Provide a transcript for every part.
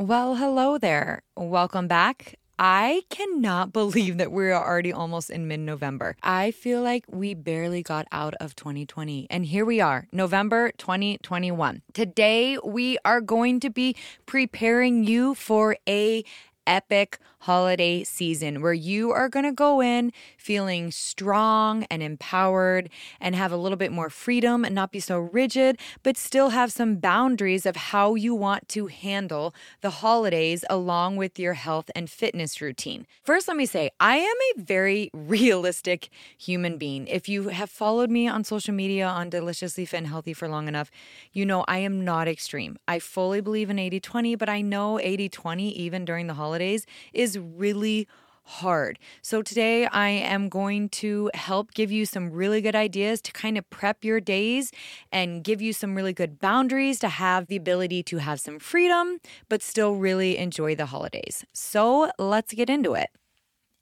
Well, hello there. Welcome back. I cannot believe that we're already almost in mid November. I feel like we barely got out of 2020. And here we are, November 2021. Today, we are going to be preparing you for a epic holiday season where you are going to go in feeling strong and empowered and have a little bit more freedom and not be so rigid, but still have some boundaries of how you want to handle the holidays along with your health and fitness routine. First, let me say, I am a very realistic human being. If you have followed me on social media on Deliciously Fit and Healthy for long enough, you know I am not extreme. I fully believe in 80 20, but I know 80 20, even during the holidays, is really hard. So, today I am going to help give you some really good ideas to kind of prep your days and give you some really good boundaries to have the ability to have some freedom, but still really enjoy the holidays. So, let's get into it.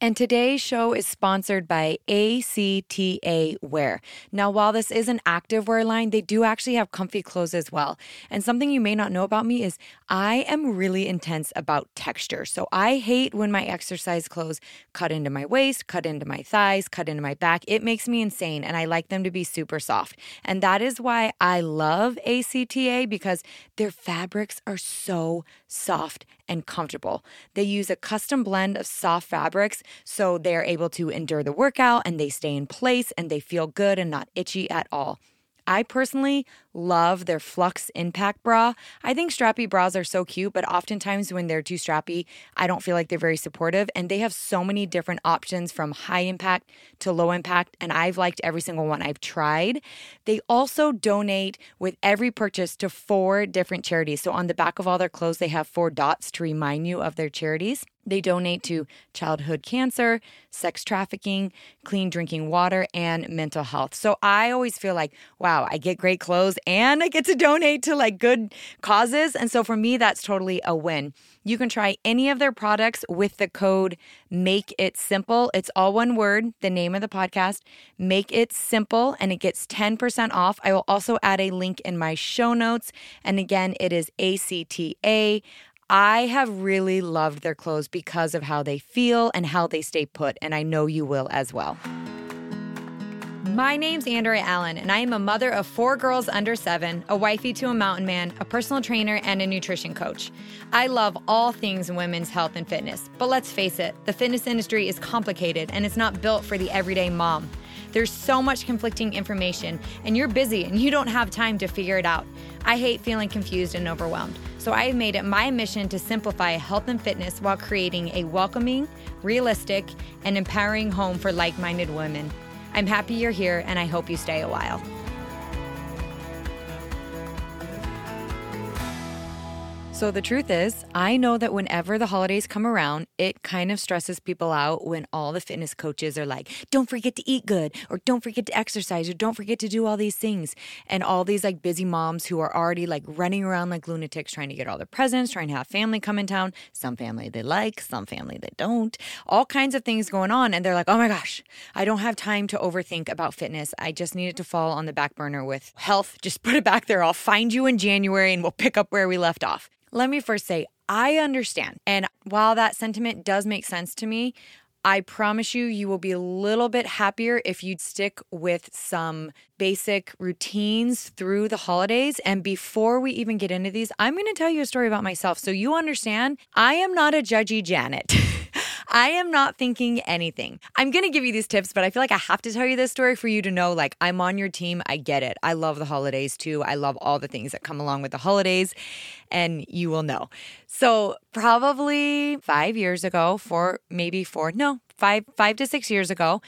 And today's show is sponsored by ACTA Wear. Now, while this is an active wear line, they do actually have comfy clothes as well. And something you may not know about me is I am really intense about texture. So I hate when my exercise clothes cut into my waist, cut into my thighs, cut into my back. It makes me insane, and I like them to be super soft. And that is why I love ACTA because their fabrics are so soft and comfortable. They use a custom blend of soft fabrics so they're able to endure the workout and they stay in place and they feel good and not itchy at all. I personally love their Flux Impact Bra. I think strappy bras are so cute, but oftentimes when they're too strappy, I don't feel like they're very supportive. And they have so many different options from high impact to low impact, and I've liked every single one I've tried. They also donate with every purchase to four different charities. So on the back of all their clothes, they have four dots to remind you of their charities. They donate to childhood cancer, sex trafficking, clean drinking water, and mental health. So I always feel like, wow, I get great clothes and I get to donate to like good causes. And so for me, that's totally a win. You can try any of their products with the code Make It Simple. It's all one word, the name of the podcast, Make It Simple, and it gets 10% off. I will also add a link in my show notes. And again, it is ACTA. I have really loved their clothes because of how they feel and how they stay put, and I know you will as well. My name's Andrea Allen, and I am a mother of four girls under seven, a wifey to a mountain man, a personal trainer, and a nutrition coach. I love all things women's health and fitness, but let's face it, the fitness industry is complicated and it's not built for the everyday mom. There's so much conflicting information, and you're busy and you don't have time to figure it out. I hate feeling confused and overwhelmed. So I have made it my mission to simplify health and fitness while creating a welcoming, realistic, and empowering home for like minded women. I'm happy you're here, and I hope you stay a while. So the truth is, I know that whenever the holidays come around, it kind of stresses people out when all the fitness coaches are like, don't forget to eat good, or don't forget to exercise, or don't forget to do all these things. And all these like busy moms who are already like running around like lunatics trying to get all their presents, trying to have family come in town. Some family they like, some family they don't. All kinds of things going on. And they're like, oh my gosh, I don't have time to overthink about fitness. I just need it to fall on the back burner with health. Just put it back there. I'll find you in January and we'll pick up where we left off. Let me first say, I understand. And while that sentiment does make sense to me, I promise you, you will be a little bit happier if you stick with some basic routines through the holidays. And before we even get into these, I'm going to tell you a story about myself so you understand I am not a judgy Janet. I am not thinking anything. I'm going to give you these tips, but I feel like I have to tell you this story for you to know like I'm on your team. I get it. I love the holidays too. I love all the things that come along with the holidays, and you will know. So, probably five years ago, four, maybe four, no, five, five to six years ago,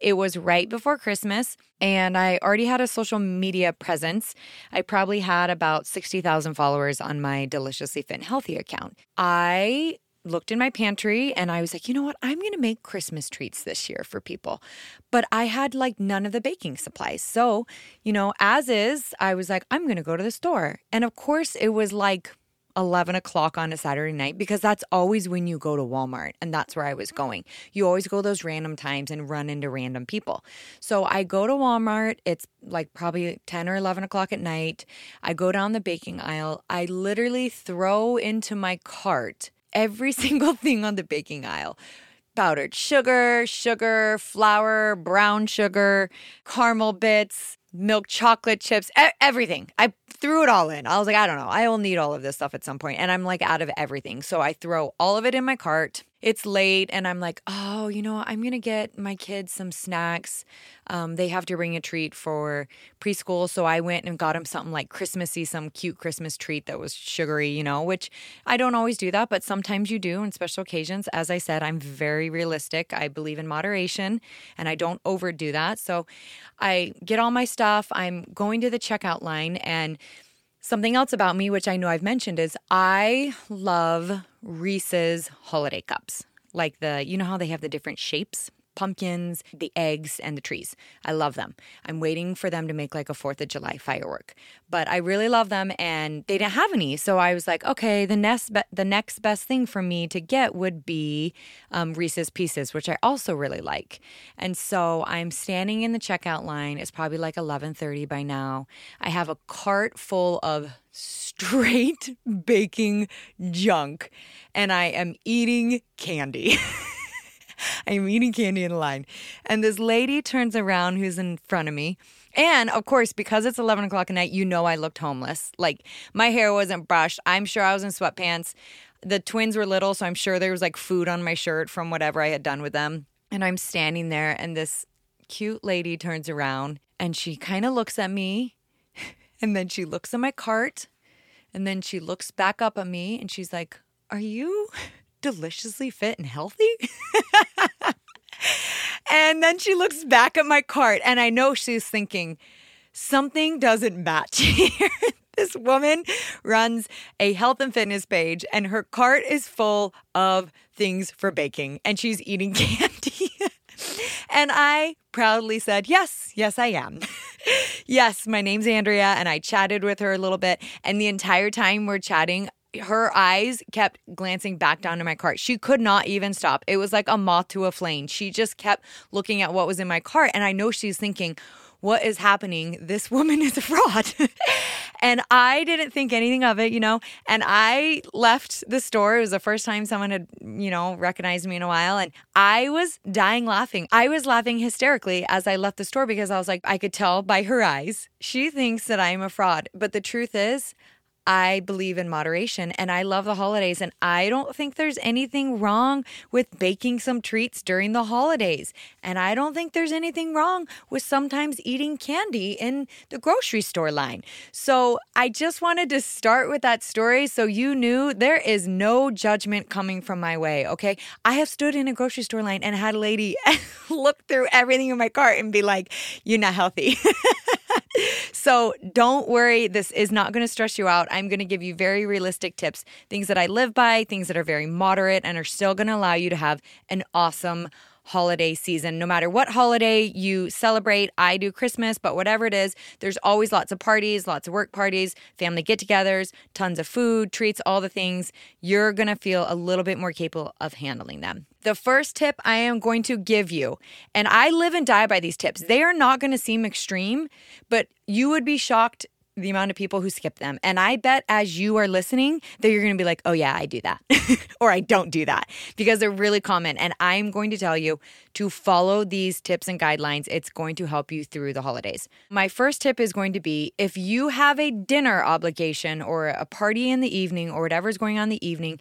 it was right before Christmas and I already had a social media presence. I probably had about 60,000 followers on my Deliciously Fit and Healthy account. I looked in my pantry and I was like, you know what? I'm going to make Christmas treats this year for people. But I had like none of the baking supplies. So, you know, as is, I was like, I'm going to go to the store. And of course, it was like 11 o'clock on a Saturday night because that's always when you go to Walmart. And that's where I was going. You always go those random times and run into random people. So I go to Walmart. It's like probably 10 or 11 o'clock at night. I go down the baking aisle. I literally throw into my cart every single thing on the baking aisle powdered sugar, sugar, flour, brown sugar, caramel bits, milk chocolate chips, everything. I threw it all in. I was like, I don't know. I will need all of this stuff at some point. And I'm like out of everything. So I throw all of it in my cart. It's late and I'm like, oh, you know, I'm going to get my kids some snacks. Um, they have to bring a treat for preschool. So I went and got them something like Christmassy, some cute Christmas treat that was sugary, you know, which I don't always do that, but sometimes you do on special occasions. As I said, I'm very realistic. I believe in moderation and I don't overdo that. So I get all my stuff. I'm going to the checkout line and Something else about me, which I know I've mentioned, is I love Reese's holiday cups. Like the, you know how they have the different shapes? Pumpkins, the eggs, and the trees. I love them. I'm waiting for them to make like a 4th of July firework. But I really love them and they didn't have any. So I was like, okay, the next be- the next best thing for me to get would be um, Reese's Pieces, which I also really like. And so I'm standing in the checkout line. It's probably like 11:30 by now. I have a cart full of straight baking junk and I am eating candy. I'm eating candy in line. And this lady turns around who's in front of me. And of course, because it's 11 o'clock at night, you know I looked homeless. Like my hair wasn't brushed. I'm sure I was in sweatpants. The twins were little, so I'm sure there was like food on my shirt from whatever I had done with them. And I'm standing there, and this cute lady turns around and she kind of looks at me. And then she looks at my cart. And then she looks back up at me and she's like, Are you deliciously fit and healthy? and then she looks back at my cart, and I know she's thinking, something doesn't match here. this woman runs a health and fitness page, and her cart is full of things for baking, and she's eating candy. and I proudly said, Yes, yes, I am. yes, my name's Andrea, and I chatted with her a little bit. And the entire time we're chatting, her eyes kept glancing back down to my cart. She could not even stop. It was like a moth to a flame. She just kept looking at what was in my cart. And I know she's thinking, what is happening? This woman is a fraud. and I didn't think anything of it, you know. And I left the store. It was the first time someone had, you know, recognized me in a while. And I was dying laughing. I was laughing hysterically as I left the store because I was like, I could tell by her eyes. She thinks that I'm a fraud. But the truth is, I believe in moderation and I love the holidays. And I don't think there's anything wrong with baking some treats during the holidays. And I don't think there's anything wrong with sometimes eating candy in the grocery store line. So I just wanted to start with that story so you knew there is no judgment coming from my way. Okay. I have stood in a grocery store line and had a lady look through everything in my cart and be like, you're not healthy. so don't worry. This is not going to stress you out. I'm going to give you very realistic tips, things that I live by, things that are very moderate and are still going to allow you to have an awesome holiday season. No matter what holiday you celebrate, I do Christmas, but whatever it is, there's always lots of parties, lots of work parties, family get togethers, tons of food, treats, all the things. You're going to feel a little bit more capable of handling them. The first tip I am going to give you, and I live and die by these tips. They are not going to seem extreme, but you would be shocked the amount of people who skip them. And I bet as you are listening that you're going to be like, oh, yeah, I do that. or I don't do that because they're really common. And I'm going to tell you to follow these tips and guidelines. It's going to help you through the holidays. My first tip is going to be if you have a dinner obligation or a party in the evening or whatever's going on in the evening,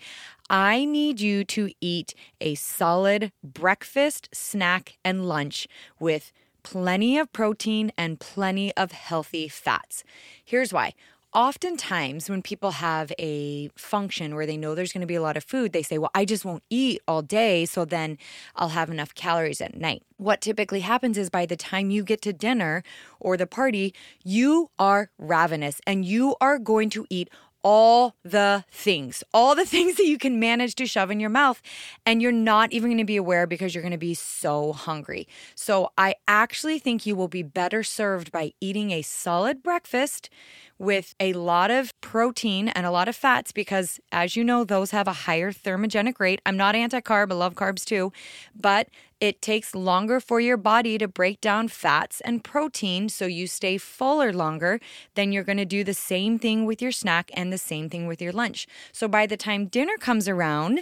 I need you to eat a solid breakfast, snack, and lunch with plenty of protein and plenty of healthy fats. Here's why. Oftentimes, when people have a function where they know there's going to be a lot of food, they say, Well, I just won't eat all day, so then I'll have enough calories at night. What typically happens is by the time you get to dinner or the party, you are ravenous and you are going to eat all the things, all the things that you can manage to shove in your mouth. And you're not even going to be aware because you're going to be so hungry. So I actually think you will be better served by eating a solid breakfast with a lot of protein and a lot of fats because, as you know, those have a higher thermogenic rate. I'm not anti carb, I love carbs too, but it takes longer for your body to break down fats and protein so you stay fuller longer. Then you're going to do the same thing with your snack and the same thing with your lunch. So by the time dinner comes around,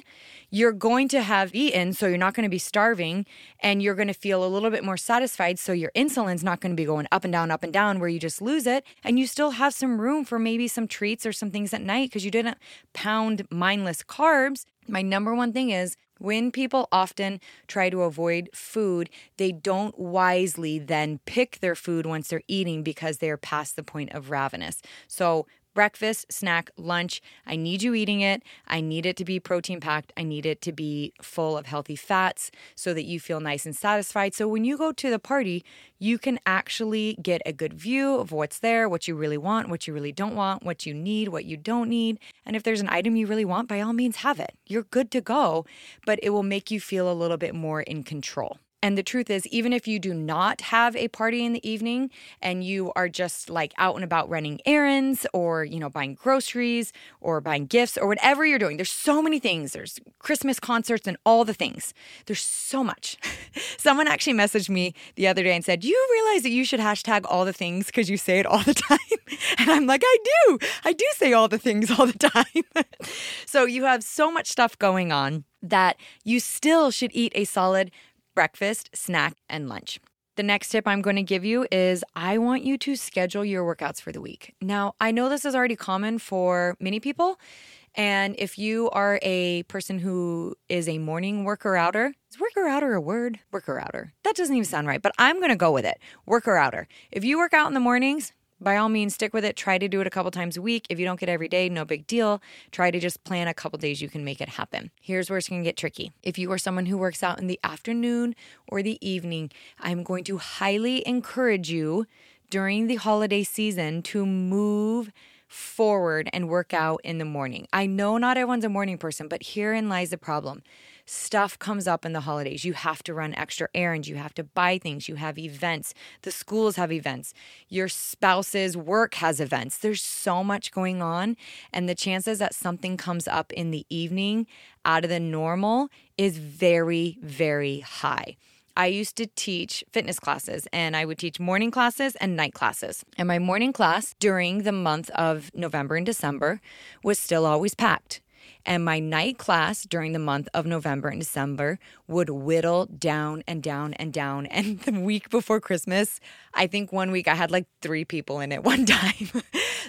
you're going to have eaten, so you're not going to be starving, and you're going to feel a little bit more satisfied. So your insulin's not going to be going up and down, up and down, where you just lose it. And you still have some room for maybe some treats or some things at night because you didn't pound mindless carbs. My number one thing is when people often try to avoid food, they don't wisely then pick their food once they're eating because they're past the point of ravenous. So, breakfast, snack, lunch. I need you eating it. I need it to be protein packed. I need it to be full of healthy fats so that you feel nice and satisfied. So when you go to the party, you can actually get a good view of what's there, what you really want, what you really don't want, what you need, what you don't need. And if there's an item you really want, by all means, have it. You're good to go, but it will make you feel a little bit more in control. And the truth is, even if you do not have a party in the evening and you are just like out and about running errands or, you know, buying groceries or buying gifts or whatever you're doing, there's so many things. There's Christmas concerts and all the things. There's so much. Someone actually messaged me the other day and said, You realize that you should hashtag all the things because you say it all the time? And I'm like, I do. I do say all the things all the time. so you have so much stuff going on that you still should eat a solid breakfast, snack, and lunch. The next tip I'm going to give you is I want you to schedule your workouts for the week. Now, I know this is already common for many people. And if you are a person who is a morning worker outer, is worker outer a word? Worker outer. That doesn't even sound right, but I'm going to go with it. Worker outer. If you work out in the mornings, by all means, stick with it. Try to do it a couple times a week. If you don't get every day, no big deal. Try to just plan a couple days you can make it happen. Here's where it's going to get tricky. If you are someone who works out in the afternoon or the evening, I'm going to highly encourage you during the holiday season to move forward and work out in the morning. I know not everyone's a morning person, but herein lies the problem stuff comes up in the holidays. You have to run extra errands, you have to buy things, you have events, the schools have events, your spouse's work has events. There's so much going on. And the chances that something comes up in the evening out of the normal is very, very high. I used to teach fitness classes and I would teach morning classes and night classes. And my morning class during the month of November and December was still always packed. And my night class during the month of November and December would whittle down and down and down. And the week before Christmas, I think one week I had like three people in it one time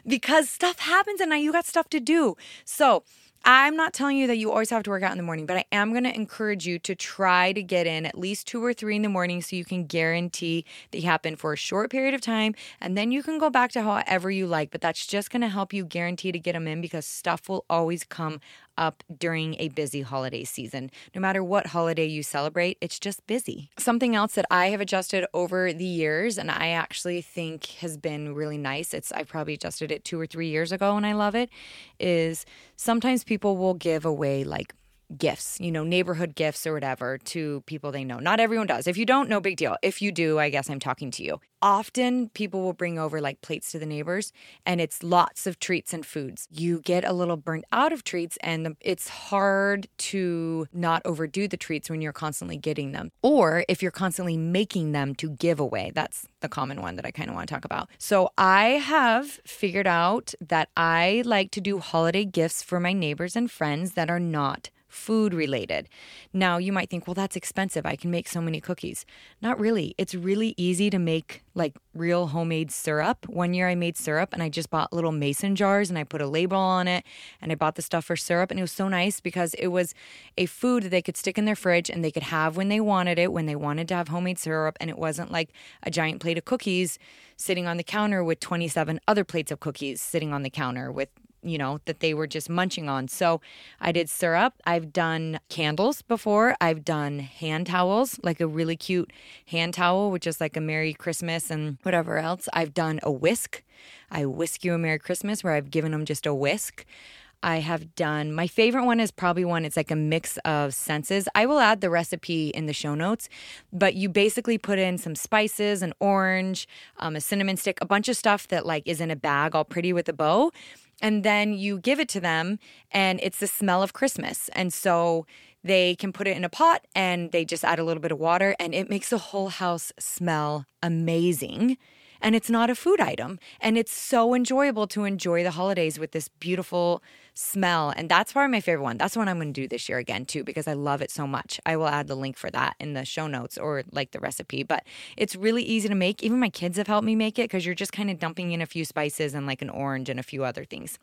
because stuff happens and now you got stuff to do. So, I'm not telling you that you always have to work out in the morning, but I am going to encourage you to try to get in at least two or three in the morning so you can guarantee they happen for a short period of time. And then you can go back to however you like. But that's just going to help you guarantee to get them in because stuff will always come up during a busy holiday season. No matter what holiday you celebrate, it's just busy. Something else that I have adjusted over the years and I actually think has been really nice, it's I probably adjusted it 2 or 3 years ago and I love it, is sometimes people will give away like gifts, you know, neighborhood gifts or whatever to people they know. Not everyone does. If you don't, no big deal. If you do, I guess I'm talking to you. Often people will bring over like plates to the neighbors and it's lots of treats and foods. You get a little burnt out of treats and it's hard to not overdo the treats when you're constantly getting them. Or if you're constantly making them to give away. That's the common one that I kind of want to talk about. So I have figured out that I like to do holiday gifts for my neighbors and friends that are not food related. Now, you might think, well, that's expensive. I can make so many cookies. Not really. It's really easy to make like real homemade syrup. One year I made syrup and I just bought little mason jars and I put a label on it and I bought the stuff for syrup. And it was so nice because it was a food that they could stick in their fridge and they could have when they wanted it, when they wanted to have homemade syrup. And it wasn't like a giant plate of cookies sitting on the counter with 27 other plates of cookies sitting on the counter with you know, that they were just munching on. So I did syrup. I've done candles before. I've done hand towels, like a really cute hand towel, which is like a Merry Christmas and whatever else. I've done a whisk. I whisk you a Merry Christmas where I've given them just a whisk. I have done my favorite one is probably one it's like a mix of senses. I will add the recipe in the show notes, but you basically put in some spices, an orange, um, a cinnamon stick, a bunch of stuff that like is in a bag all pretty with a bow and then you give it to them and it's the smell of Christmas. And so they can put it in a pot and they just add a little bit of water and it makes the whole house smell amazing. And it's not a food item. And it's so enjoyable to enjoy the holidays with this beautiful smell. And that's probably my favorite one. That's one I'm going to do this year again, too, because I love it so much. I will add the link for that in the show notes or like the recipe. But it's really easy to make. Even my kids have helped me make it because you're just kind of dumping in a few spices and like an orange and a few other things.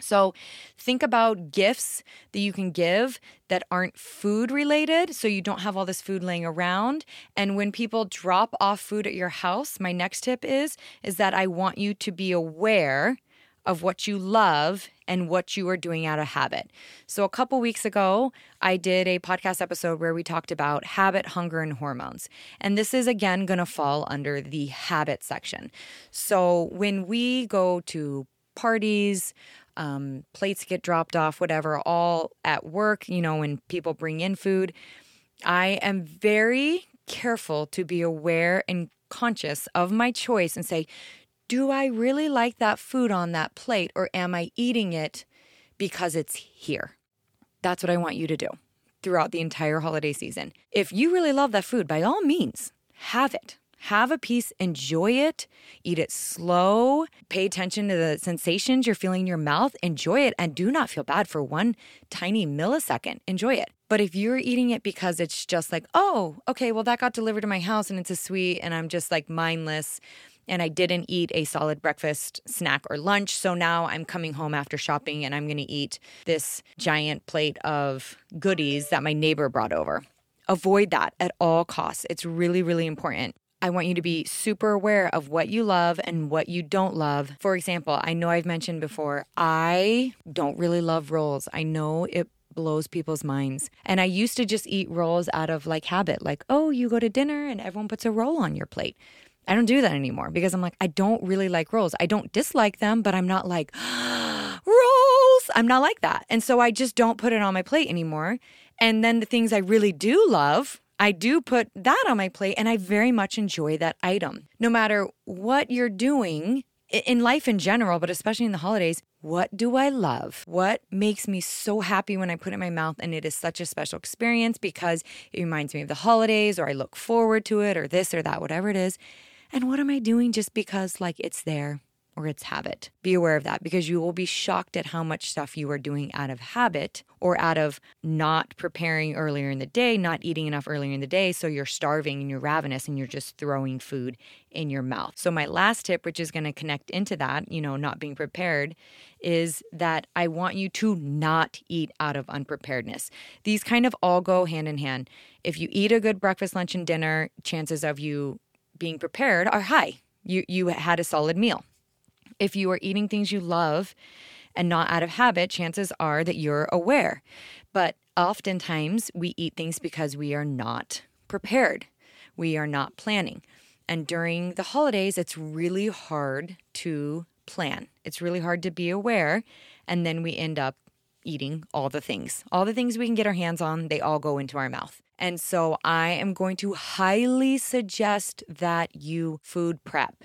So, think about gifts that you can give that aren't food related. So, you don't have all this food laying around. And when people drop off food at your house, my next tip is is that I want you to be aware of what you love and what you are doing out of habit. So, a couple weeks ago, I did a podcast episode where we talked about habit, hunger, and hormones. And this is again going to fall under the habit section. So, when we go to parties, um, plates get dropped off, whatever, all at work, you know, when people bring in food, I am very careful to be aware and conscious of my choice and say, do I really like that food on that plate or am I eating it because it's here? That's what I want you to do throughout the entire holiday season. If you really love that food, by all means, have it. Have a piece, enjoy it, eat it slow, pay attention to the sensations you're feeling in your mouth, enjoy it, and do not feel bad for one tiny millisecond. Enjoy it. But if you're eating it because it's just like, oh, okay, well, that got delivered to my house and it's a sweet, and I'm just like mindless, and I didn't eat a solid breakfast, snack, or lunch. So now I'm coming home after shopping and I'm going to eat this giant plate of goodies that my neighbor brought over. Avoid that at all costs. It's really, really important. I want you to be super aware of what you love and what you don't love. For example, I know I've mentioned before, I don't really love rolls. I know it blows people's minds. And I used to just eat rolls out of like habit, like, oh, you go to dinner and everyone puts a roll on your plate. I don't do that anymore because I'm like, I don't really like rolls. I don't dislike them, but I'm not like, rolls. I'm not like that. And so I just don't put it on my plate anymore. And then the things I really do love, I do put that on my plate and I very much enjoy that item. No matter what you're doing in life in general, but especially in the holidays, what do I love? What makes me so happy when I put it in my mouth? And it is such a special experience because it reminds me of the holidays or I look forward to it or this or that, whatever it is. And what am I doing just because, like, it's there or it's habit? Be aware of that because you will be shocked at how much stuff you are doing out of habit or out of not preparing earlier in the day, not eating enough earlier in the day. So you're starving and you're ravenous and you're just throwing food in your mouth. So, my last tip, which is going to connect into that, you know, not being prepared, is that I want you to not eat out of unpreparedness. These kind of all go hand in hand. If you eat a good breakfast, lunch, and dinner, chances of you being prepared are high. You you had a solid meal. If you are eating things you love and not out of habit, chances are that you're aware. But oftentimes we eat things because we are not prepared. We are not planning. And during the holidays, it's really hard to plan. It's really hard to be aware. And then we end up eating all the things. All the things we can get our hands on, they all go into our mouth. And so I am going to highly suggest that you food prep.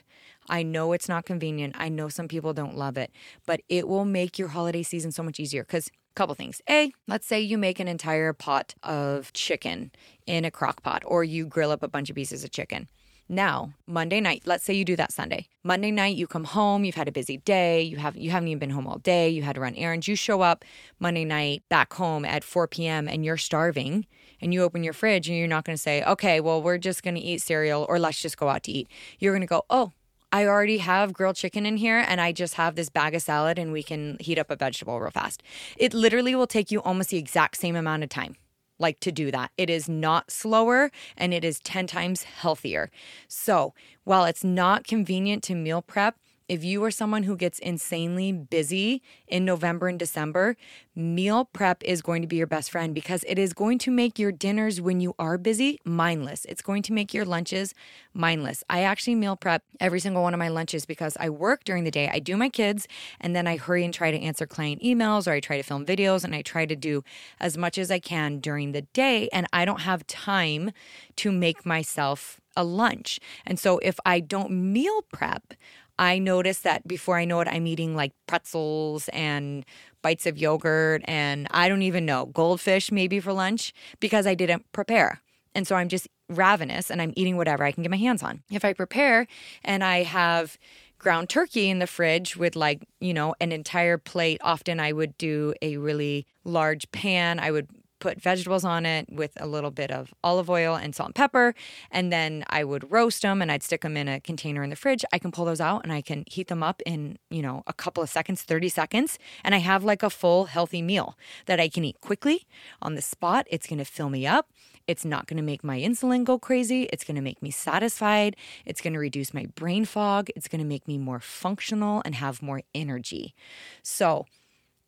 I know it's not convenient. I know some people don't love it, but it will make your holiday season so much easier because a couple things. A, let's say you make an entire pot of chicken in a crock pot or you grill up a bunch of pieces of chicken. Now, Monday night, let's say you do that Sunday. Monday night, you come home, you've had a busy day, you have you haven't even been home all day, you had to run errands. You show up Monday night back home at 4 p.m. and you're starving and you open your fridge and you're not to say, "Okay, well, we're just to eat cereal or let's just go out to eat." You're to go, "Oh, I already have grilled chicken in here and I just have this bag of salad and we can heat up a vegetable real fast. It literally will take you almost the exact same amount of time like to do that. It is not slower and it is 10 times healthier. So, while it's not convenient to meal prep, if you are someone who gets insanely busy in November and December, meal prep is going to be your best friend because it is going to make your dinners when you are busy mindless. It's going to make your lunches mindless. I actually meal prep every single one of my lunches because I work during the day. I do my kids and then I hurry and try to answer client emails or I try to film videos and I try to do as much as I can during the day and I don't have time to make myself a lunch. And so if I don't meal prep, I notice that before I know it, I'm eating like pretzels and bites of yogurt and I don't even know, goldfish maybe for lunch because I didn't prepare. And so I'm just ravenous and I'm eating whatever I can get my hands on. If I prepare and I have ground turkey in the fridge with like, you know, an entire plate, often I would do a really large pan. I would put vegetables on it with a little bit of olive oil and salt and pepper. And then I would roast them and I'd stick them in a container in the fridge. I can pull those out and I can heat them up in, you know, a couple of seconds, 30 seconds. And I have like a full healthy meal that I can eat quickly on the spot. It's going to fill me up. It's not going to make my insulin go crazy. It's going to make me satisfied. It's going to reduce my brain fog. It's going to make me more functional and have more energy. So,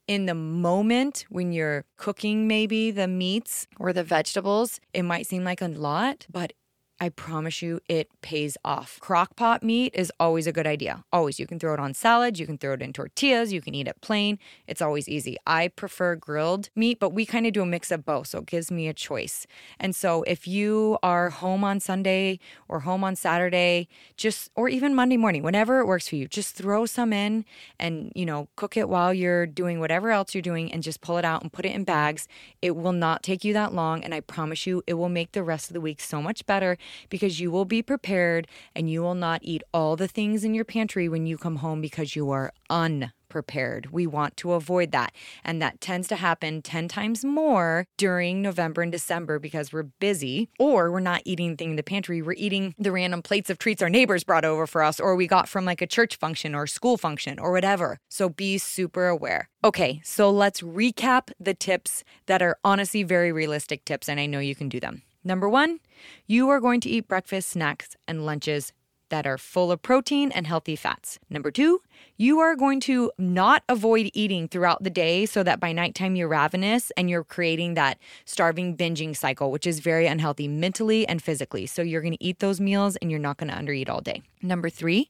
in the moment when you're cooking maybe the meats or the vegetables, it might seem like a lot, but I promise you it pays off. Crock pot meat is always a good idea. Always. You can throw it on salads, you can throw it in tortillas, you can eat it plain. It's always easy. I prefer grilled meat, but we kind of do a mix of both. So it gives me a choice. And so if you are home on Sunday or home on Saturday, just, or even Monday morning, whenever it works for you, just throw some in and, you know, cook it while you're doing whatever else you're doing and just pull it out and put it in bags. It will not take you that long. And I promise you, it will make the rest of the week so much better because you will be prepared and you will not eat all the things in your pantry when you come home because you are unprepared. We want to avoid that. And that tends to happen 10 times more during November and December because we're busy or we're not eating thing in the pantry. We're eating the random plates of treats our neighbors brought over for us or we got from like a church function or school function or whatever. So be super aware. Okay, so let's recap the tips that are honestly very realistic tips and I know you can do them. Number one, you are going to eat breakfast, snacks, and lunches that are full of protein and healthy fats. Number two, you are going to not avoid eating throughout the day so that by nighttime you're ravenous and you're creating that starving binging cycle, which is very unhealthy mentally and physically. So you're going to eat those meals and you're not going to undereat all day. Number three,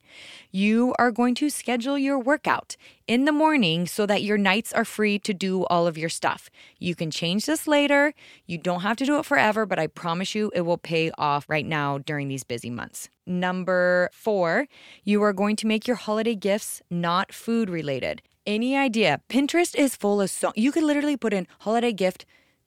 you are going to schedule your workout in the morning so that your nights are free to do all of your stuff. You can change this later. You don't have to do it forever, but I promise you it will pay off right now during these busy months. Number four, you are going to make your holiday gifts not food related. Any idea? Pinterest is full of so you could literally put in holiday gift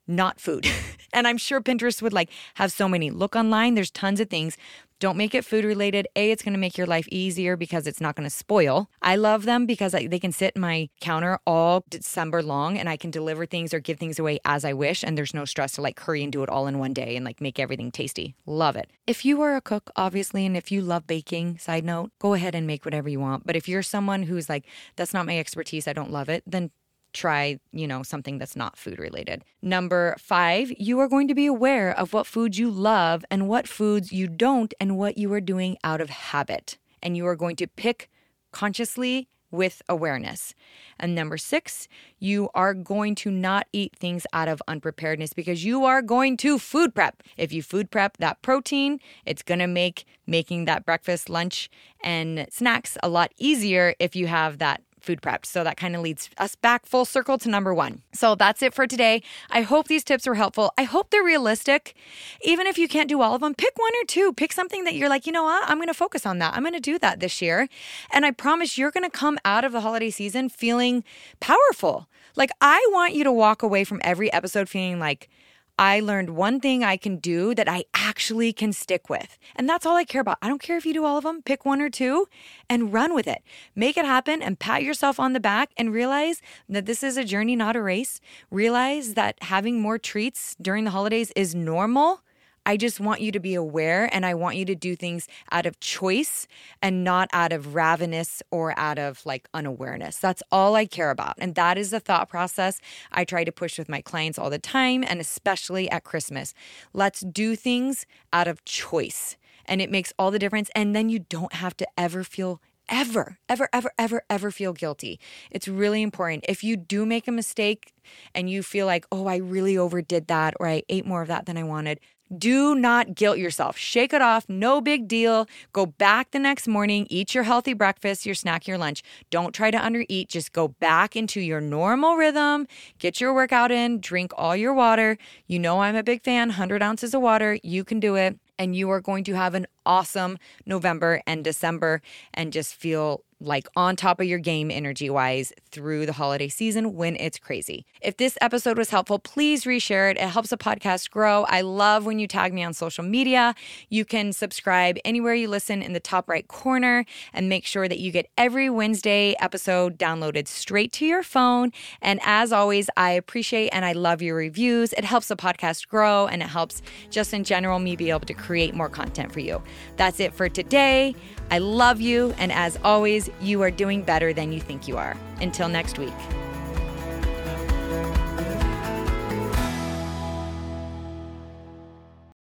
not food. and I'm sure Pinterest would like have so many. Look online, there's tons of things. Don't make it food related. A, it's going to make your life easier because it's not going to spoil. I love them because I, they can sit in my counter all December long and I can deliver things or give things away as I wish. And there's no stress to like hurry and do it all in one day and like make everything tasty. Love it. If you are a cook, obviously, and if you love baking, side note, go ahead and make whatever you want. But if you're someone who's like, that's not my expertise, I don't love it, then try, you know, something that's not food related. Number five, you are going to be aware of what foods you love and what foods you don't and what you are doing out of habit. And you are going to pick consciously with awareness. And number six, you are going to not eat things out of unpreparedness because you are going to food prep. If you food prep that protein, it's going to make making that breakfast, lunch, and snacks a lot easier if you have that food prepped. So that kind of leads us back full circle to number one. So that's it for today. I hope these tips were helpful. I hope they're realistic. Even if you can't do all of them, pick one or two. Pick something that you're like, you know what? I'm going to focus on that. I'm going to do that this year. And I promise you're going to come out of the holiday season feeling powerful. Like, I want you to walk away from every episode feeling like, I learned one thing I can do that I actually can stick with. And that's all I care about. I don't care if you do all of them, pick one or two and run with it. Make it happen and pat yourself on the back and realize that this is a journey, not a race. Realize that having more treats during the holidays is normal I just want you to be aware and I want you to do things out of choice and not out of ravenous or out of like unawareness. That's all I care about. And that is the thought process I try to push with my clients all the time and especially at Christmas. Let's do things out of choice. And it makes all the difference. And then you don't have to ever feel ever, ever, ever, ever, ever feel guilty. It's really important. If you do make a mistake and you feel like, oh, I really overdid that or I ate more of that than I wanted, do not guilt yourself. Shake it off. No big deal. Go back the next morning, eat your healthy breakfast, your snack, your lunch. Don't try to undereat. Just go back into your normal rhythm. Get your workout in. Drink all your water. You know, I'm a big fan. 100 ounces of water. You can do it. And you are going to have an awesome November and December and just feel like on top of your game energy wise through the holiday season when it's crazy. If this episode was helpful, please reshare it. It helps the podcast grow. I love when you tag me on social media. You can subscribe anywhere you listen in the top right corner and make sure that you get every Wednesday episode downloaded straight to your phone. And as always, I appreciate and I love your reviews. It helps the podcast grow and it helps just in general me be able to create more content for you. That's it for today. I love you. And as always, you are doing better than you think you are. Until next week.